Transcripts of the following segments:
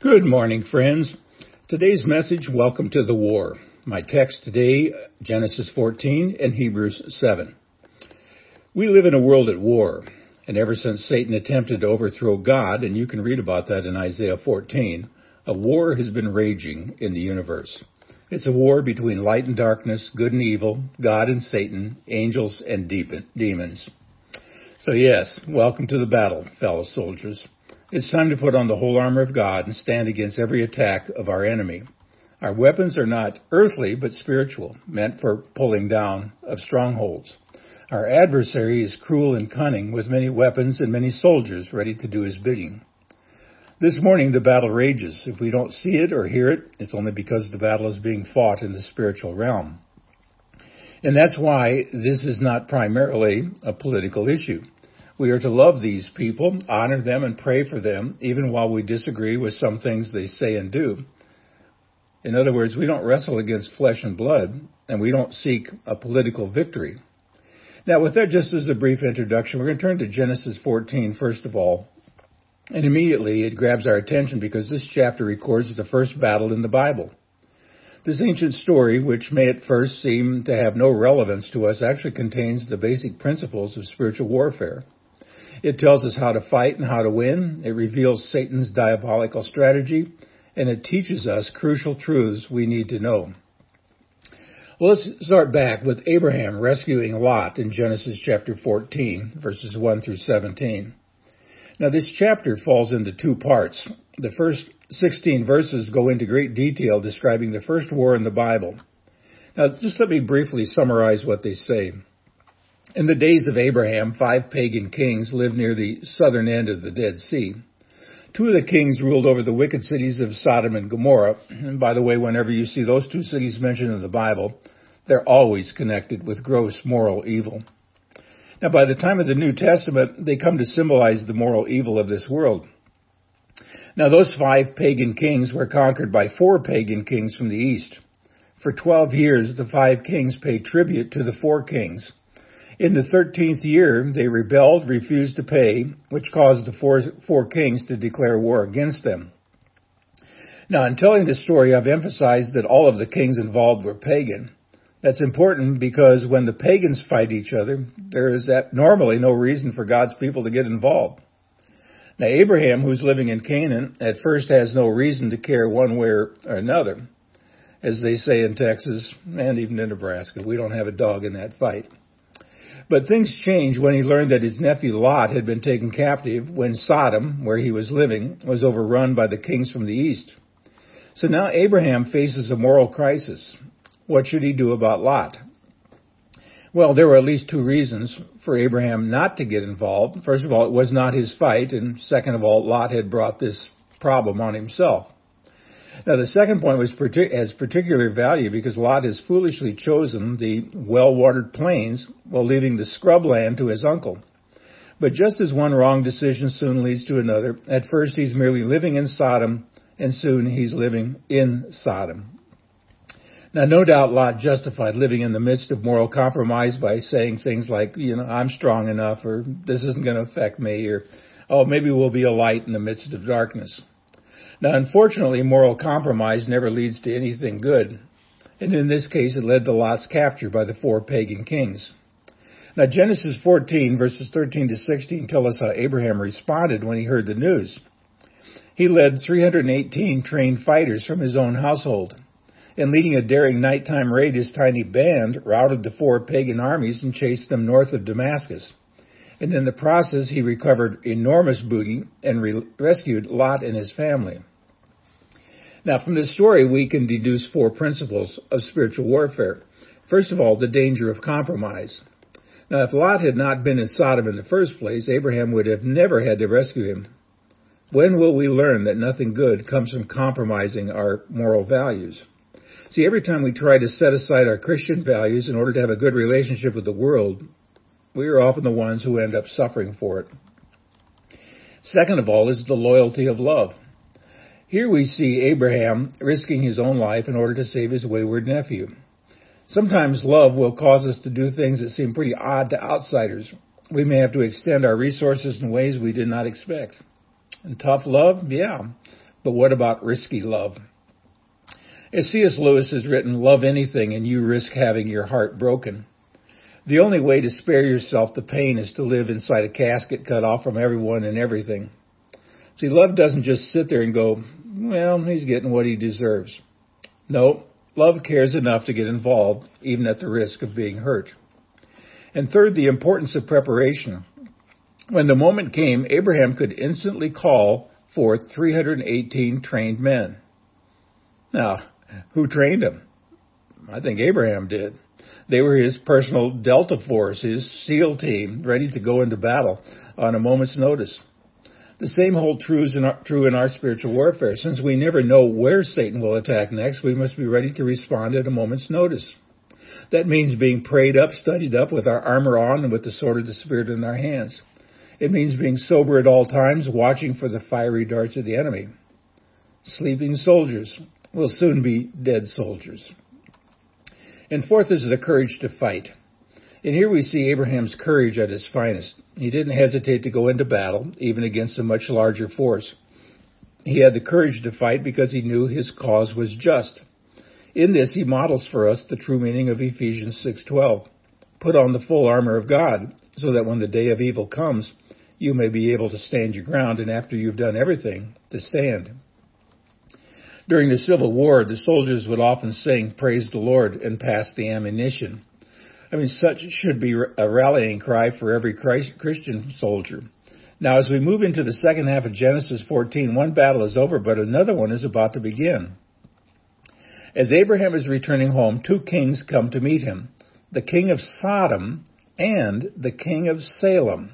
Good morning, friends. Today's message, welcome to the war. My text today, Genesis 14 and Hebrews 7. We live in a world at war, and ever since Satan attempted to overthrow God, and you can read about that in Isaiah 14, a war has been raging in the universe. It's a war between light and darkness, good and evil, God and Satan, angels and demons. So yes, welcome to the battle, fellow soldiers. It's time to put on the whole armor of God and stand against every attack of our enemy. Our weapons are not earthly, but spiritual, meant for pulling down of strongholds. Our adversary is cruel and cunning, with many weapons and many soldiers ready to do his bidding. This morning the battle rages. If we don't see it or hear it, it's only because the battle is being fought in the spiritual realm. And that's why this is not primarily a political issue. We are to love these people, honor them, and pray for them, even while we disagree with some things they say and do. In other words, we don't wrestle against flesh and blood, and we don't seek a political victory. Now, with that just as a brief introduction, we're going to turn to Genesis 14 first of all. And immediately it grabs our attention because this chapter records the first battle in the Bible. This ancient story, which may at first seem to have no relevance to us, actually contains the basic principles of spiritual warfare. It tells us how to fight and how to win. It reveals Satan's diabolical strategy, and it teaches us crucial truths we need to know. Well, let's start back with Abraham rescuing Lot in Genesis chapter 14, verses 1 through 17. Now, this chapter falls into two parts. The first 16 verses go into great detail describing the first war in the Bible. Now, just let me briefly summarize what they say. In the days of Abraham, five pagan kings lived near the southern end of the Dead Sea. Two of the kings ruled over the wicked cities of Sodom and Gomorrah. And by the way, whenever you see those two cities mentioned in the Bible, they're always connected with gross moral evil. Now, by the time of the New Testament, they come to symbolize the moral evil of this world. Now, those five pagan kings were conquered by four pagan kings from the east. For 12 years, the five kings paid tribute to the four kings. In the thirteenth year, they rebelled, refused to pay, which caused the four, four kings to declare war against them. Now, in telling this story, I've emphasized that all of the kings involved were pagan. That's important because when the pagans fight each other, there is normally no reason for God's people to get involved. Now, Abraham, who's living in Canaan, at first has no reason to care one way or another. As they say in Texas and even in Nebraska, we don't have a dog in that fight. But things changed when he learned that his nephew Lot had been taken captive when Sodom, where he was living, was overrun by the kings from the east. So now Abraham faces a moral crisis. What should he do about Lot? Well, there were at least two reasons for Abraham not to get involved. First of all, it was not his fight, and second of all, Lot had brought this problem on himself. Now, the second point was has particular value because Lot has foolishly chosen the well-watered plains while leaving the scrubland to his uncle. But just as one wrong decision soon leads to another, at first he's merely living in Sodom, and soon he's living in Sodom. Now, no doubt Lot justified living in the midst of moral compromise by saying things like, you know, I'm strong enough, or this isn't going to affect me, or, oh, maybe we'll be a light in the midst of darkness. Now, unfortunately, moral compromise never leads to anything good. And in this case, it led to Lot's capture by the four pagan kings. Now, Genesis 14 verses 13 to 16 tell us how Abraham responded when he heard the news. He led 318 trained fighters from his own household. And leading a daring nighttime raid, his tiny band routed the four pagan armies and chased them north of Damascus and in the process he recovered enormous booty and re- rescued Lot and his family. Now, from this story, we can deduce four principles of spiritual warfare. First of all, the danger of compromise. Now, if Lot had not been in Sodom in the first place, Abraham would have never had to rescue him. When will we learn that nothing good comes from compromising our moral values? See, every time we try to set aside our Christian values in order to have a good relationship with the world, we are often the ones who end up suffering for it. Second of all is the loyalty of love. Here we see Abraham risking his own life in order to save his wayward nephew. Sometimes love will cause us to do things that seem pretty odd to outsiders. We may have to extend our resources in ways we did not expect. And tough love, yeah. But what about risky love? As C.S. Lewis has written, love anything and you risk having your heart broken. The only way to spare yourself the pain is to live inside a casket cut off from everyone and everything. See, love doesn't just sit there and go, well, he's getting what he deserves. No, love cares enough to get involved, even at the risk of being hurt. And third, the importance of preparation. When the moment came, Abraham could instantly call forth 318 trained men. Now, who trained them? I think Abraham did. They were his personal Delta Force, his SEAL team, ready to go into battle on a moment's notice. The same holds true in, our, true in our spiritual warfare. Since we never know where Satan will attack next, we must be ready to respond at a moment's notice. That means being prayed up, studied up, with our armor on, and with the sword of the Spirit in our hands. It means being sober at all times, watching for the fiery darts of the enemy. Sleeping soldiers will soon be dead soldiers. And fourth is the courage to fight. And here we see Abraham's courage at his finest. He didn't hesitate to go into battle, even against a much larger force. He had the courage to fight because he knew his cause was just. In this, he models for us the true meaning of Ephesians 6:12. Put on the full armor of God, so that when the day of evil comes, you may be able to stand your ground, and after you've done everything, to stand. During the Civil War, the soldiers would often sing, Praise the Lord, and pass the ammunition. I mean, such should be a rallying cry for every Christian soldier. Now, as we move into the second half of Genesis 14, one battle is over, but another one is about to begin. As Abraham is returning home, two kings come to meet him the king of Sodom and the king of Salem.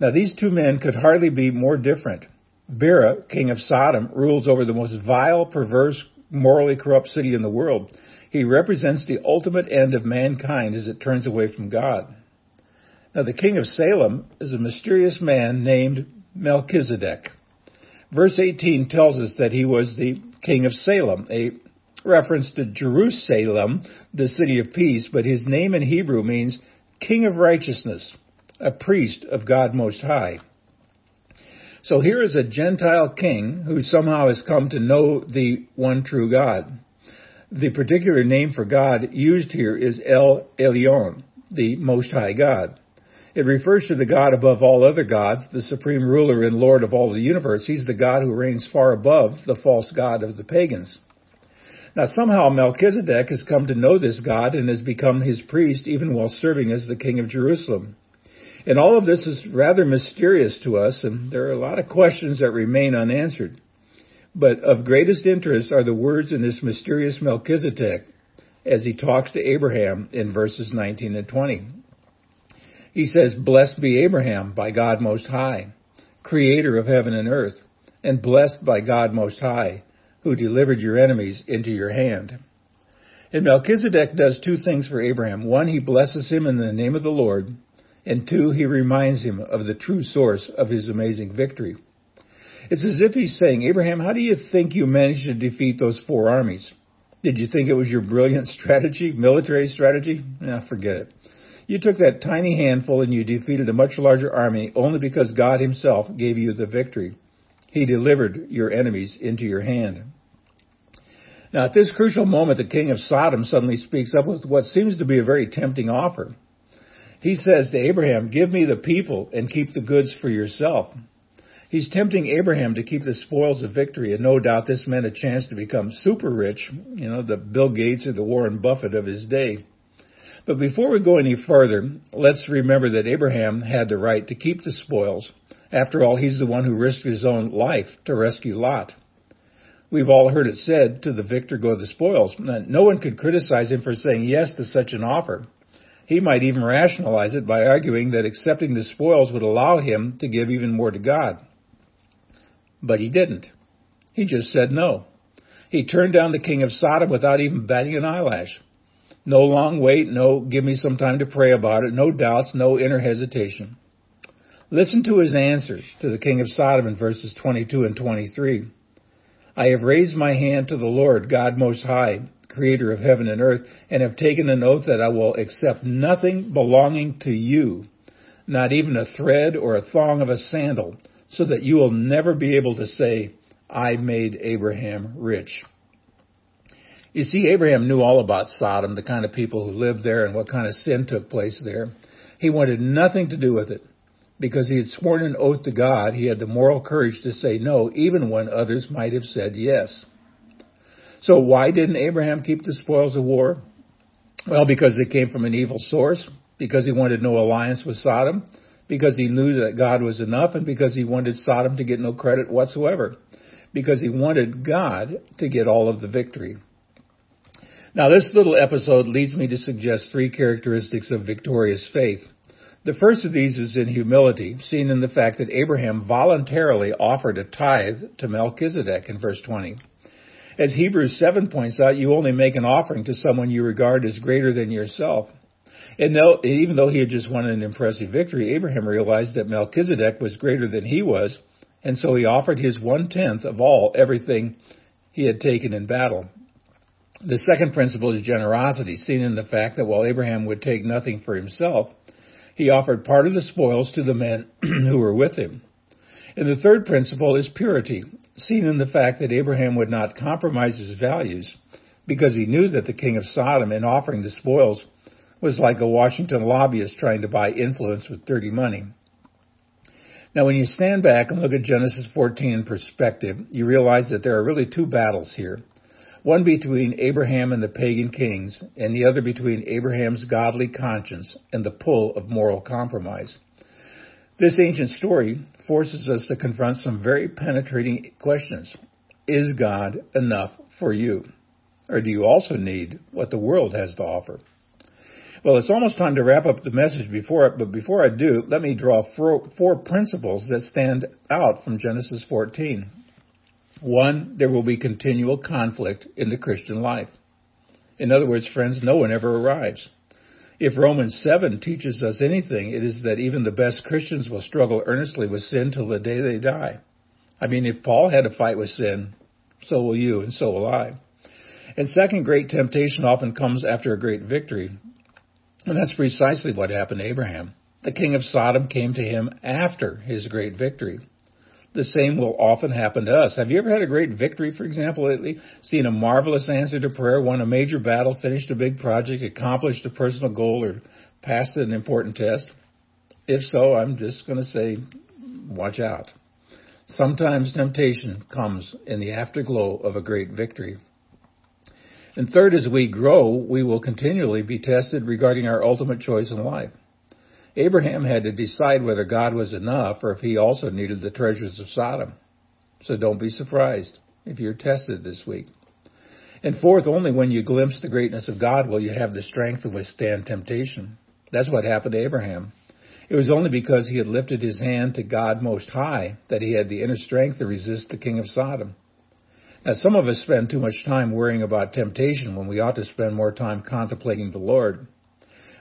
Now, these two men could hardly be more different. Bera, king of Sodom, rules over the most vile, perverse, morally corrupt city in the world. He represents the ultimate end of mankind as it turns away from God. Now, the king of Salem is a mysterious man named Melchizedek. Verse 18 tells us that he was the king of Salem, a reference to Jerusalem, the city of peace, but his name in Hebrew means king of righteousness, a priest of God Most High. So here is a Gentile king who somehow has come to know the one true God. The particular name for God used here is El Elyon, the Most High God. It refers to the God above all other gods, the supreme ruler and Lord of all the universe. He's the God who reigns far above the false God of the pagans. Now somehow Melchizedek has come to know this God and has become his priest even while serving as the king of Jerusalem. And all of this is rather mysterious to us, and there are a lot of questions that remain unanswered. But of greatest interest are the words in this mysterious Melchizedek as he talks to Abraham in verses 19 and 20. He says, Blessed be Abraham by God Most High, creator of heaven and earth, and blessed by God Most High, who delivered your enemies into your hand. And Melchizedek does two things for Abraham. One, he blesses him in the name of the Lord, and two, he reminds him of the true source of his amazing victory. It's as if he's saying, Abraham, how do you think you managed to defeat those four armies? Did you think it was your brilliant strategy, military strategy? Nah, forget it. You took that tiny handful and you defeated a much larger army only because God himself gave you the victory. He delivered your enemies into your hand. Now at this crucial moment, the king of Sodom suddenly speaks up with what seems to be a very tempting offer. He says to Abraham, Give me the people and keep the goods for yourself. He's tempting Abraham to keep the spoils of victory, and no doubt this meant a chance to become super rich, you know, the Bill Gates or the Warren Buffett of his day. But before we go any further, let's remember that Abraham had the right to keep the spoils. After all, he's the one who risked his own life to rescue Lot. We've all heard it said, to the victor go the spoils. No one could criticize him for saying yes to such an offer. He might even rationalize it by arguing that accepting the spoils would allow him to give even more to God. But he didn't. He just said no. He turned down the king of Sodom without even batting an eyelash. No long wait, no give me some time to pray about it, no doubts, no inner hesitation. Listen to his answer to the king of Sodom in verses 22 and 23. I have raised my hand to the Lord, God Most High, creator of heaven and earth, and have taken an oath that I will accept nothing belonging to you, not even a thread or a thong of a sandal, so that you will never be able to say, I made Abraham rich. You see, Abraham knew all about Sodom, the kind of people who lived there and what kind of sin took place there. He wanted nothing to do with it. Because he had sworn an oath to God, he had the moral courage to say no, even when others might have said yes. So why didn't Abraham keep the spoils of war? Well, because they came from an evil source, because he wanted no alliance with Sodom, because he knew that God was enough, and because he wanted Sodom to get no credit whatsoever, because he wanted God to get all of the victory. Now, this little episode leads me to suggest three characteristics of victorious faith. The first of these is in humility, seen in the fact that Abraham voluntarily offered a tithe to Melchizedek in verse 20. As Hebrews 7 points out, you only make an offering to someone you regard as greater than yourself. And though, even though he had just won an impressive victory, Abraham realized that Melchizedek was greater than he was, and so he offered his one tenth of all everything he had taken in battle. The second principle is generosity, seen in the fact that while Abraham would take nothing for himself, he offered part of the spoils to the men who were with him. And the third principle is purity, seen in the fact that Abraham would not compromise his values because he knew that the king of Sodom, in offering the spoils, was like a Washington lobbyist trying to buy influence with dirty money. Now, when you stand back and look at Genesis 14 in perspective, you realize that there are really two battles here one between Abraham and the pagan kings, and the other between Abraham's godly conscience and the pull of moral compromise. This ancient story forces us to confront some very penetrating questions. Is God enough for you? Or do you also need what the world has to offer? Well, it's almost time to wrap up the message before, it but before I do, let me draw four, four principles that stand out from Genesis 14. One, there will be continual conflict in the Christian life. In other words, friends, no one ever arrives. If Romans 7 teaches us anything, it is that even the best Christians will struggle earnestly with sin till the day they die. I mean, if Paul had to fight with sin, so will you and so will I. And second, great temptation often comes after a great victory. And that's precisely what happened to Abraham. The king of Sodom came to him after his great victory the same will often happen to us. Have you ever had a great victory, for example, lately? Seen a marvelous answer to prayer, won a major battle, finished a big project, accomplished a personal goal, or passed an important test? If so, I'm just going to say, watch out. Sometimes temptation comes in the afterglow of a great victory. And third, as we grow, we will continually be tested regarding our ultimate choice in life. Abraham had to decide whether God was enough or if he also needed the treasures of Sodom. So don't be surprised if you're tested this week. And fourth, only when you glimpse the greatness of God will you have the strength to withstand temptation. That's what happened to Abraham. It was only because he had lifted his hand to God Most High that he had the inner strength to resist the king of Sodom. Now, some of us spend too much time worrying about temptation when we ought to spend more time contemplating the Lord.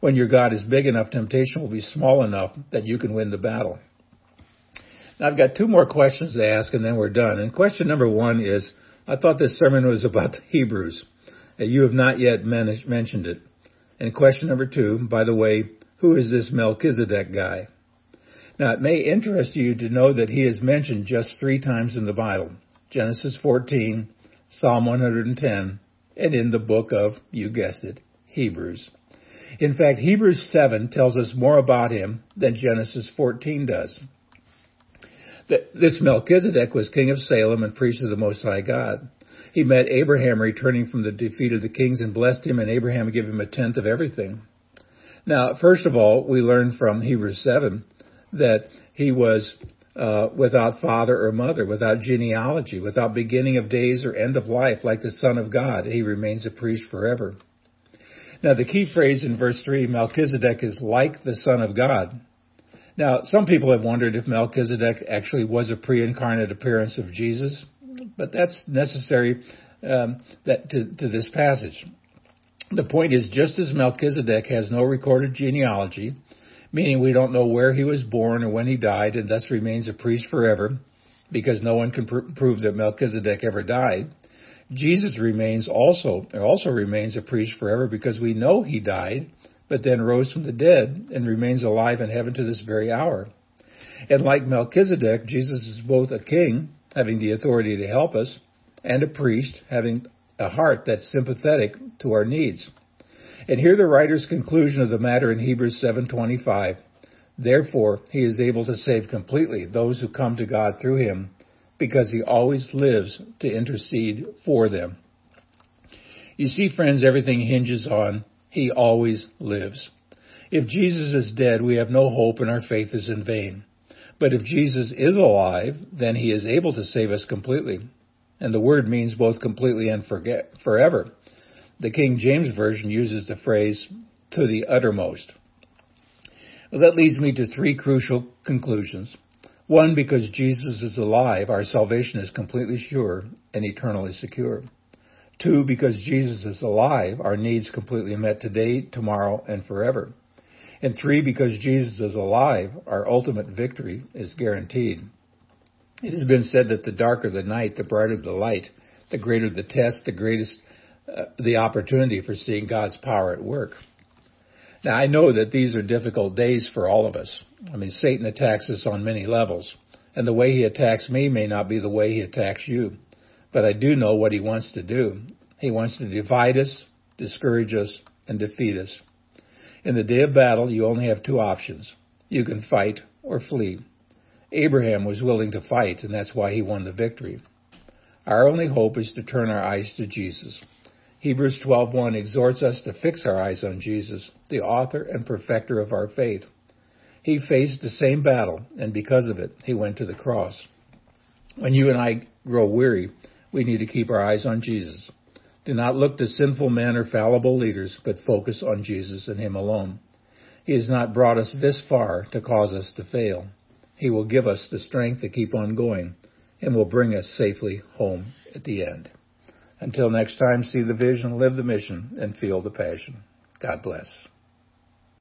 When your God is big enough, temptation will be small enough that you can win the battle. Now, I've got two more questions to ask and then we're done. And question number one is, I thought this sermon was about the Hebrews. You have not yet mentioned it. And question number two, by the way, who is this Melchizedek guy? Now, it may interest you to know that he is mentioned just three times in the Bible. Genesis 14, Psalm 110, and in the book of, you guessed it, Hebrews. In fact, Hebrews 7 tells us more about him than Genesis 14 does. This Melchizedek was king of Salem and priest of the Most High God. He met Abraham returning from the defeat of the kings and blessed him, and Abraham gave him a tenth of everything. Now, first of all, we learn from Hebrews 7 that he was uh, without father or mother, without genealogy, without beginning of days or end of life, like the Son of God. He remains a priest forever. Now, the key phrase in verse 3, Melchizedek is like the Son of God. Now, some people have wondered if Melchizedek actually was a pre-incarnate appearance of Jesus, but that's necessary um, that to, to this passage. The point is, just as Melchizedek has no recorded genealogy, meaning we don't know where he was born or when he died, and thus remains a priest forever, because no one can pr- prove that Melchizedek ever died. Jesus remains also, also remains a priest forever because we know he died, but then rose from the dead and remains alive in heaven to this very hour. And like Melchizedek, Jesus is both a king having the authority to help us, and a priest having a heart that's sympathetic to our needs. And here the writer's conclusion of the matter in Hebrews 7:25. Therefore, he is able to save completely those who come to God through him, because he always lives to intercede for them. You see, friends, everything hinges on he always lives. If Jesus is dead, we have no hope and our faith is in vain. But if Jesus is alive, then he is able to save us completely. And the word means both completely and forget, forever. The King James Version uses the phrase, to the uttermost. Well, that leads me to three crucial conclusions. One, because Jesus is alive, our salvation is completely sure and eternally secure. Two, because Jesus is alive, our needs completely met today, tomorrow, and forever. And three, because Jesus is alive, our ultimate victory is guaranteed. It has been said that the darker the night, the brighter the light, the greater the test, the greatest Uh, the opportunity for seeing God's power at work. Now I know that these are difficult days for all of us. I mean, Satan attacks us on many levels, and the way he attacks me may not be the way he attacks you. But I do know what he wants to do. He wants to divide us, discourage us, and defeat us. In the day of battle, you only have two options. You can fight or flee. Abraham was willing to fight, and that's why he won the victory. Our only hope is to turn our eyes to Jesus. Hebrews 12:1 exhorts us to fix our eyes on Jesus, the author and perfecter of our faith. He faced the same battle, and because of it, he went to the cross. When you and I grow weary, we need to keep our eyes on Jesus. Do not look to sinful men or fallible leaders, but focus on Jesus and Him alone. He has not brought us this far to cause us to fail. He will give us the strength to keep on going and will bring us safely home at the end. Until next time, see the vision, live the mission, and feel the passion. God bless.